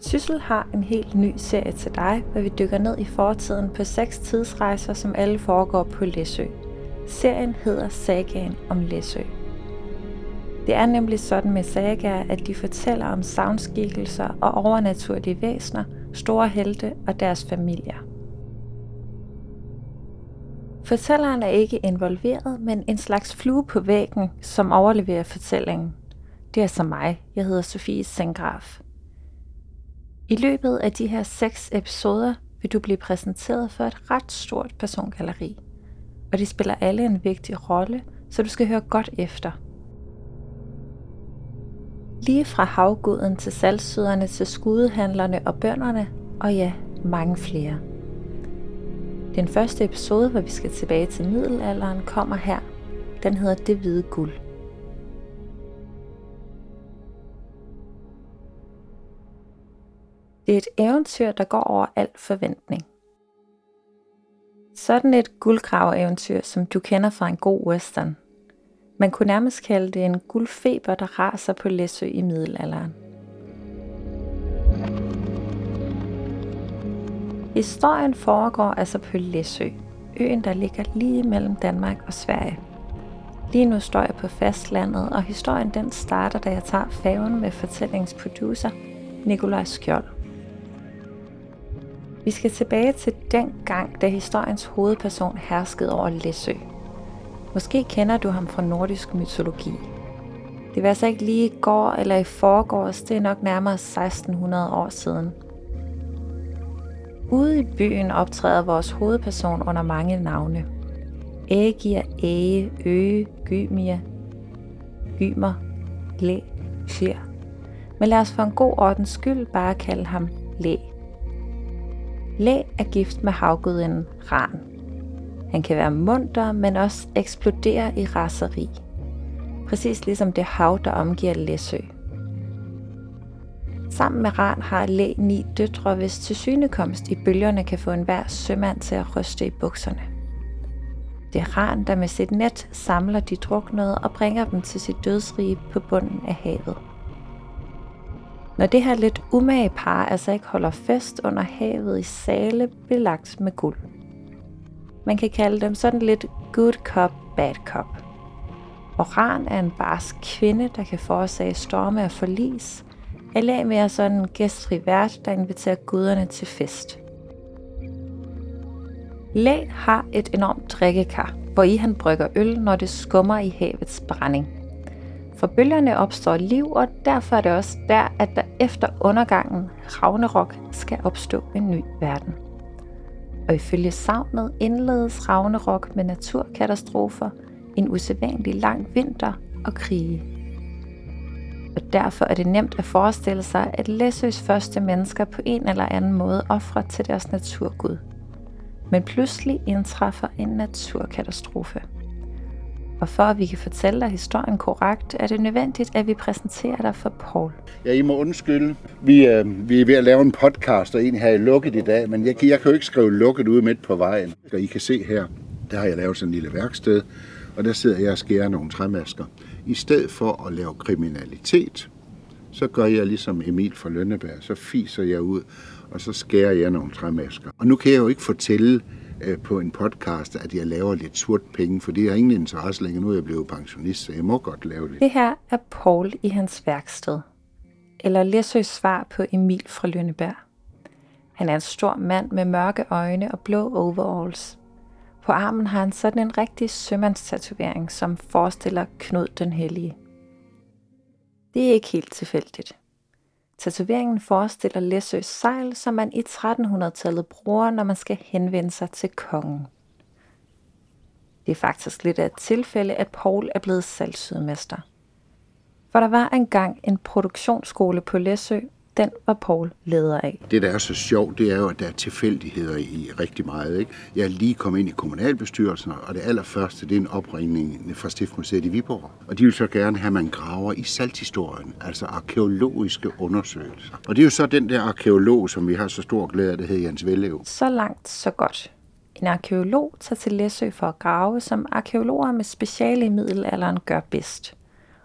Syssel har en helt ny serie til dig, hvor vi dykker ned i fortiden på seks tidsrejser, som alle foregår på Læsø. Serien hedder Sagaen om Læsø. Det er nemlig sådan med sagaer, at de fortæller om savnskikkelser og overnaturlige væsener, store helte og deres familier. Fortælleren er ikke involveret, men en slags flue på væggen, som overleverer fortællingen. Det er så mig. Jeg hedder Sofie Sengraf. I løbet af de her seks episoder vil du blive præsenteret for et ret stort persongalleri. Og de spiller alle en vigtig rolle, så du skal høre godt efter. Lige fra havguden til salgsøderne til skudehandlerne og bønderne, og ja, mange flere. Den første episode, hvor vi skal tilbage til middelalderen, kommer her. Den hedder Det Hvide Guld. Det er et eventyr, der går over al forventning. Sådan et guldgraveventyr, som du kender fra en god western. Man kunne nærmest kalde det en guldfeber, der raser på Læsø i middelalderen. Historien foregår altså på Læsø, øen der ligger lige mellem Danmark og Sverige. Lige nu står jeg på fastlandet, og historien den starter, da jeg tager færgen med fortællingsproducer Nikolaj Skjold. Vi skal tilbage til den gang, da historiens hovedperson herskede over Læsø. Måske kender du ham fra nordisk mytologi. Det var altså ikke lige i går eller i forgårs, det er nok nærmere 1600 år siden. Ude i byen optræder vores hovedperson under mange navne. Ægir, Æge, Øge, Gymia, Gymer, Læ, Sjær. Men lad os for en god ordens skyld bare kalde ham Læ. Læ er gift med havgudinden Ran. Han kan være munter, men også eksplodere i raseri. Præcis ligesom det hav, der omgiver Læsø. Sammen med Ran har Læ ni døtre, hvis til synekomst i bølgerne kan få enhver sømand til at ryste i bukserne. Det er Ran, der med sit net samler de druknede og bringer dem til sit dødsrige på bunden af havet. Når det her lidt umage par altså ikke holder fest under havet i sale belagt med guld. Man kan kalde dem sådan lidt good cop, bad cop. Oran er en barsk kvinde, der kan forårsage storme og forlis, eller mere sådan en gæstfri vært, der inviterer guderne til fest. Læ har et enormt drikkekar, hvor i han brygger øl, når det skummer i havets brænding – for bølgerne opstår liv, og derfor er det også der, at der efter undergangen Ragnarok skal opstå en ny verden. Og ifølge savnet indledes Ragnarok med naturkatastrofer, en usædvanlig lang vinter og krige. Og derfor er det nemt at forestille sig, at Læsøs første mennesker på en eller anden måde offrer til deres naturgud. Men pludselig indtræffer en naturkatastrofe. Og for at vi kan fortælle dig historien korrekt, er det nødvendigt, at vi præsenterer dig for Paul. Ja, I må undskylde. Vi, øh, vi er ved at lave en podcast, og egentlig har jeg lukket i dag, men jeg, jeg kan jo ikke skrive lukket ud midt på vejen. Og I kan se her, der har jeg lavet sådan en lille værksted, og der sidder jeg og skærer nogle træmasker. I stedet for at lave kriminalitet, så gør jeg ligesom Emil fra Lønneberg, så fiser jeg ud, og så skærer jeg nogle træmasker. Og nu kan jeg jo ikke fortælle, Øh, på en podcast, at jeg laver lidt sort penge, for det har ingen interesse længere. Nu er jeg blevet pensionist, så jeg må godt lave det. Det her er Paul i hans værksted, eller Læsøs svar på Emil fra Lønneberg. Han er en stor mand med mørke øjne og blå overalls. På armen har han sådan en rigtig sømandstatovering, som forestiller Knud den Hellige. Det er ikke helt tilfældigt. Tatoveringen forestiller Læsøs sejl, som man i 1300-tallet bruger, når man skal henvende sig til kongen. Det er faktisk lidt af et tilfælde, at Paul er blevet salgsydmester. For der var engang en produktionsskole på Læsø, den var Paul leder af. Det, der er så sjovt, det er jo, at der er tilfældigheder i rigtig meget. Ikke? Jeg er lige kommet ind i kommunalbestyrelsen, og det allerførste, det er en opringning fra Stiftmuseet i Viborg. Og de vil så gerne have, at man graver i salthistorien, altså arkeologiske undersøgelser. Og det er jo så den der arkeolog, som vi har så stor glæde af, det hedder Jens Vellev. Så langt, så godt. En arkeolog tager til Læsø for at grave, som arkeologer med speciale i middelalderen gør bedst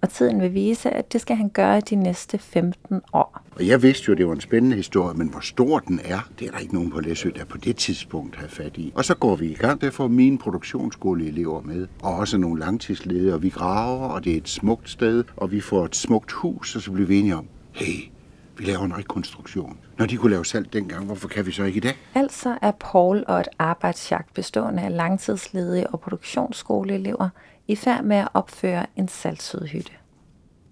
og tiden vil vise, at det skal han gøre de næste 15 år. Og jeg vidste jo, at det var en spændende historie, men hvor stor den er, det er der ikke nogen på Læsø, der på det tidspunkt har fat i. Og så går vi i gang, der får mine produktionsskoleelever med, og også nogle langtidsledere. Vi graver, og det er et smukt sted, og vi får et smukt hus, og så bliver vi enige om, hey, vi laver en rekonstruktion. Når de kunne lave salt dengang, hvorfor kan vi så ikke i dag? Altså er Paul og et arbejdsjagt bestående af langtidsledige og produktionsskoleelever i færd med at opføre en saltsydhytte.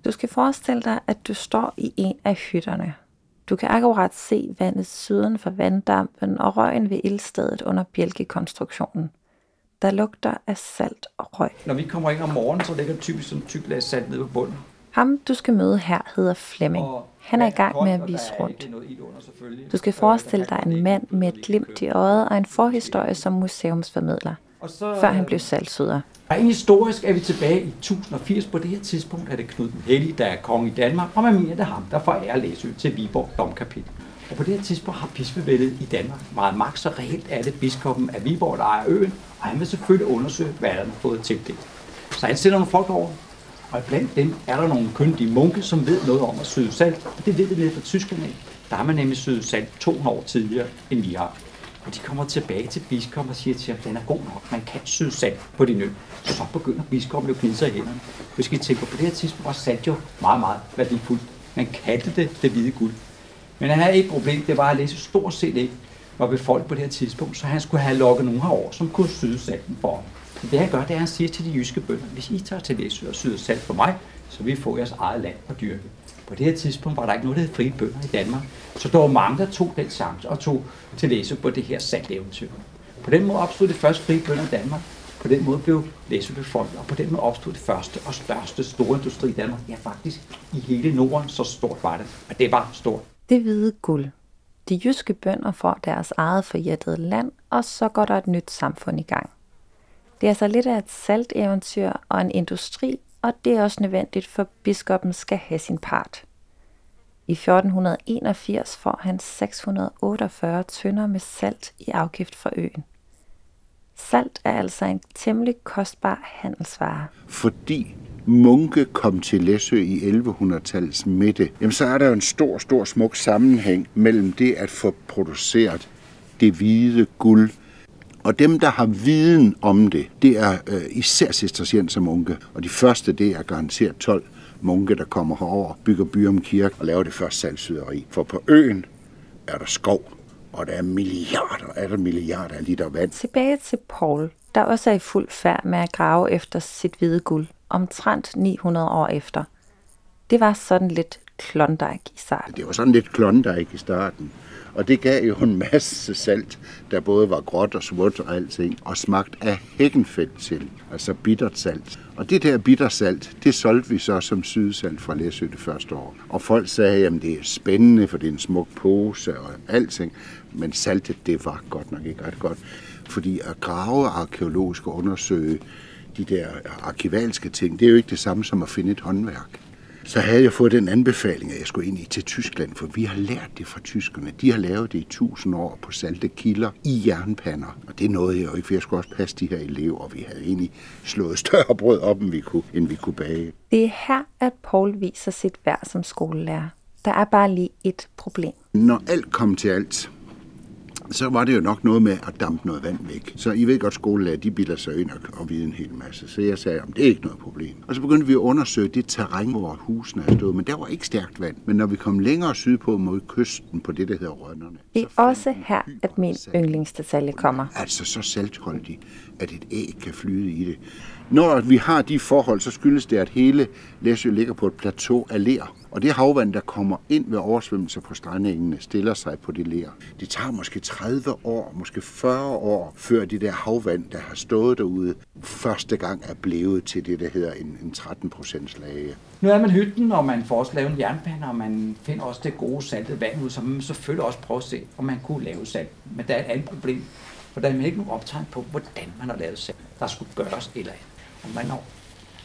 Du skal forestille dig, at du står i en af hytterne. Du kan akkurat se vandet syden for vanddampen og røgen ved ildstedet under bjælkekonstruktionen. Der lugter af salt og røg. Når vi kommer ind om morgenen, så ligger typisk sådan en tyk lag salt nede på bunden. Ham, du skal møde her, hedder Flemming. Han er i gang med at vise rundt. Du skal forestille dig en mand med et glimt i øjet og en forhistorie som museumsformidler, før han blev salgsyder. Og historisk er vi tilbage i 1080. På det her tidspunkt er det Knud den Hellige, der er konge i Danmark, og man mener, det ham, der forærer Læsø til Viborg Domkapitel. Og på det her tidspunkt har bispevældet i Danmark meget magt, så reelt er det biskoppen af Viborg, der ejer øen, og han vil selvfølgelig undersøge, hvad der er fået tildelt. Så han stiller nogle folk over, og blandt dem er der nogle kyndige munke, som ved noget om at søde salt. Og det ved vi nede fra tyskerne. Der har man nemlig syet salt 200 år tidligere, end vi har. Og de kommer tilbage til biskoppen og siger til ham, den er god nok, man kan søde salt på din ø. Så begynder biskoppen jo at knide sig i hænderne. Hvis I tænker på det her tidspunkt, var salt jo meget, meget værdifuldt. Man kaldte det det hvide guld. Men han havde et problem, det var at læse stort set ikke var befolket på det her tidspunkt, så han skulle have lukket nogen herover, som kunne syde salten for ham. Det han gør, det er, at han siger til de jyske bønder, hvis I tager til Læsø og syder salt for mig, så vi får jeres eget land at dyrke. På det her tidspunkt var der ikke noget, der hed frie bønder i Danmark. Så der var mange, der tog den chance og tog til Læsø på det her salteventyr. På den måde opstod det første frie bønder i Danmark. På den måde blev Læsø befolket, og på den måde opstod det første og største store industri i Danmark. Ja, faktisk i hele Norden, så stort var det. Og det var stort. Det hvide guld. De jyske bønder får deres eget forjættede land, og så går der et nyt samfund i gang. Det er altså lidt af et salteventyr og en industri, og det er også nødvendigt, for biskoppen skal have sin part. I 1481 får han 648 tønder med salt i afgift fra øen. Salt er altså en temmelig kostbar handelsvare. Fordi munke kom til Læsø i 1100-tallets midte, jamen så er der jo en stor, stor smuk sammenhæng mellem det at få produceret det hvide guld, og dem, der har viden om det, det er øh, især cistercienser munke. Og de første, det er garanteret 12 munke, der kommer herover, bygger Byrum Kirke og laver det første salgsyderi. For på øen er der skov, og der er milliarder, er der milliarder af liter vand. Tilbage til Paul, der også er i fuld færd med at grave efter sit hvide guld, omtrent 900 år efter. Det var sådan lidt Klondike i starten. Det var sådan lidt Klondike i starten. Og det gav jo en masse salt, der både var gråt og sort og alting, og smagt af hækkenfedt til, altså bittert salt. Og det der bittersalt, det solgte vi så som sydsalt fra Læsø det første år. Og folk sagde, at det er spændende, for det er en smuk pose og alting. Men saltet, det var godt nok ikke ret godt. Fordi at grave arkeologisk og undersøge de der arkivalske ting, det er jo ikke det samme som at finde et håndværk så havde jeg fået den anbefaling, at jeg skulle ind i til Tyskland, for vi har lært det fra tyskerne. De har lavet det i tusind år på salte kilder i jernpander. Og det nåede jeg jo ikke, for jeg skulle også passe de her elever, og vi havde egentlig slået større brød op, end vi kunne, end vi kunne bage. Det er her, at Paul viser sit værd som skolelærer. Der er bare lige et problem. Når alt kom til alt, så var det jo nok noget med at dampe noget vand væk. Så I ved godt, skolelærer, de bilder sig ind og, og vide en hel masse. Så jeg sagde, at det er ikke noget problem. Og så begyndte vi at undersøge det terræn, hvor husene er stået. Men der var ikke stærkt vand. Men når vi kom længere sydpå mod kysten på det, der hedder Rønnerne. Det er også her, at min yndlingsdetalje kommer. Altså så saltholdig, at et æg kan flyde i det. Når vi har de forhold, så skyldes det, at hele Læsø ligger på et plateau af ler. Og det havvand, der kommer ind ved oversvømmelser på strandengene, stiller sig på det ler. Det tager måske 30 år, måske 40 år, før det der havvand, der har stået derude, første gang er blevet til det, der hedder en, en 13 procents lage. Nu er man hytten, og man får også lavet en jernbane, og man finder også det gode saltede vand ud, så man selvfølgelig også prøver at se, om man kunne lave salt. Men der er et andet problem, for der er ikke nogen optegn på, hvordan man har lavet salt. Der skulle gøres eller andet. Og man når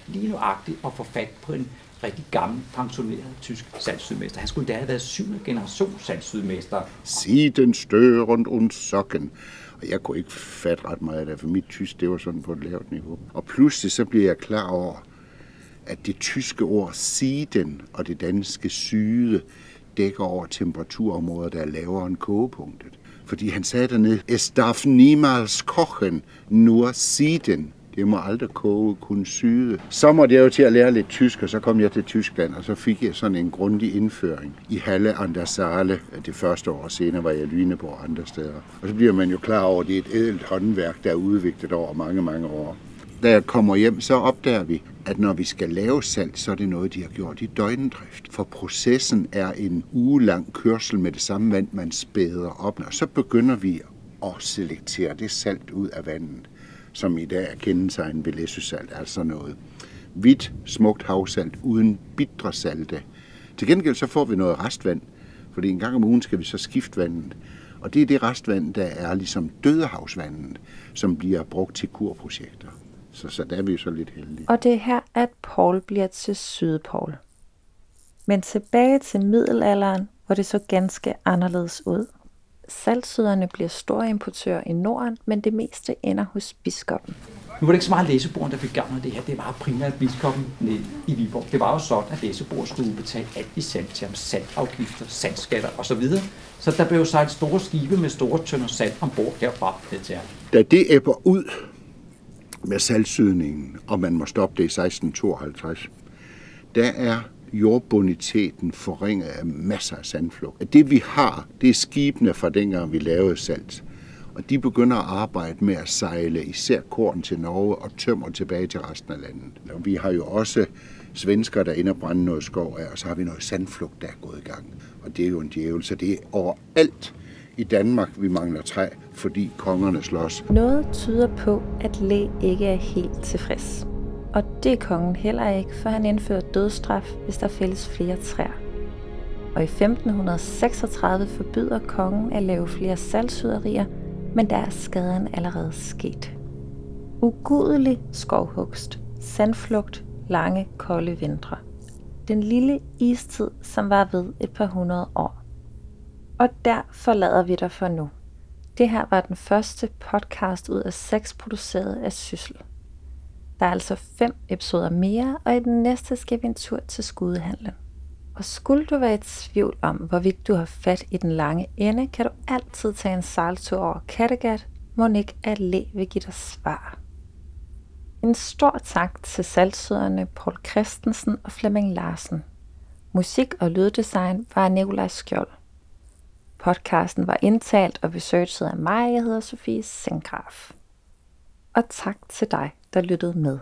lige nuagtigt at få fat på en rigtig gammel, pensioneret tysk salgsydmester. Han skulle da have været syvende generation salgsydmester. Siden størend und socken. Og jeg kunne ikke fatte ret meget af det, for mit tysk, det var sådan på et lavt niveau. Og pludselig så bliver jeg klar over, at det tyske ord siden og det danske syde dækker over temperaturområder, der er lavere end kogepunktet. Fordi han sagde dernede, es darf niemals kochen, nur siden. Det må aldrig koge, kun syde. Så måtte jeg jo til at lære lidt tysk, og så kom jeg til Tyskland, og så fik jeg sådan en grundig indføring i Halle an der Saale det første år. Senere var jeg i Lyneborg og andre steder. Og så bliver man jo klar over, at det er et ædelt håndværk, der er udviklet over mange, mange år. Da jeg kommer hjem, så opdager vi, at når vi skal lave salt, så er det noget, de har gjort i døgndrift. For processen er en ugelang kørsel med det samme vand, man spæder op. Og så begynder vi at selektere det salt ud af vandet, som i dag er kendetegnet ved læsøsalt, altså noget hvidt, smukt havsalt uden bitre salte. Til gengæld så får vi noget restvand, fordi en gang om ugen skal vi så skifte vandet. Og det er det restvand, der er ligesom dødehavsvandet, som bliver brugt til kurprojekter. Så, så der er vi jo så lidt heldige. Og det er her, at Paul bliver til Sydpol. Men tilbage til middelalderen, hvor det så ganske anderledes ud. Saltsyderne bliver store importører i Norden, men det meste ender hos biskoppen. Nu var det ikke så meget læseboren, der fik gavn af det her. Det var primært biskoppen nede i Viborg. Det var jo sådan, at læseboer skulle betale alt i sand til ham. Sandafgifter, sandskatter osv. Så der blev sejlet store skibe med store tønder sand ombord herfra ned til ham. Da det æbber ud, med salgsydningen, og man må stoppe det i 1652, der er jordboniteten forringet af masser af sandflugt. Det vi har, det er skibene fra dengang vi lavede salt. Og de begynder at arbejde med at sejle især korn til Norge og tømmer tilbage til resten af landet. Og vi har jo også svensker, der ender brænde noget skov af, og så har vi noget sandflugt, der er gået i gang. Og det er jo en djævel, så det er overalt i Danmark, vi mangler træ, fordi kongerne slås. Noget tyder på, at Læ ikke er helt tilfreds. Og det er kongen heller ikke, for han indfører dødsstraf, hvis der fældes flere træer. Og i 1536 forbyder kongen at lave flere salgsyderier, men der er skaden allerede sket. Ugudelig skovhugst, sandflugt, lange, kolde vintre. Den lille istid, som var ved et par hundrede år. Og der forlader vi dig for nu. Det her var den første podcast ud af seks produceret af Syssel. Der er altså fem episoder mere, og i den næste skal vi en tur til skudehandlen. Og skulle du være i tvivl om, hvorvidt du har fat i den lange ende, kan du altid tage en sejltur over Kattegat. Monique Allé vil give dig svar. En stor tak til salgsøderne Paul Christensen og Flemming Larsen. Musik og lyddesign var Nikolaj Skjold. Podcasten var indtalt og researchet af mig. Jeg hedder Sofie Sengraf. Og tak til dig, der lyttede med.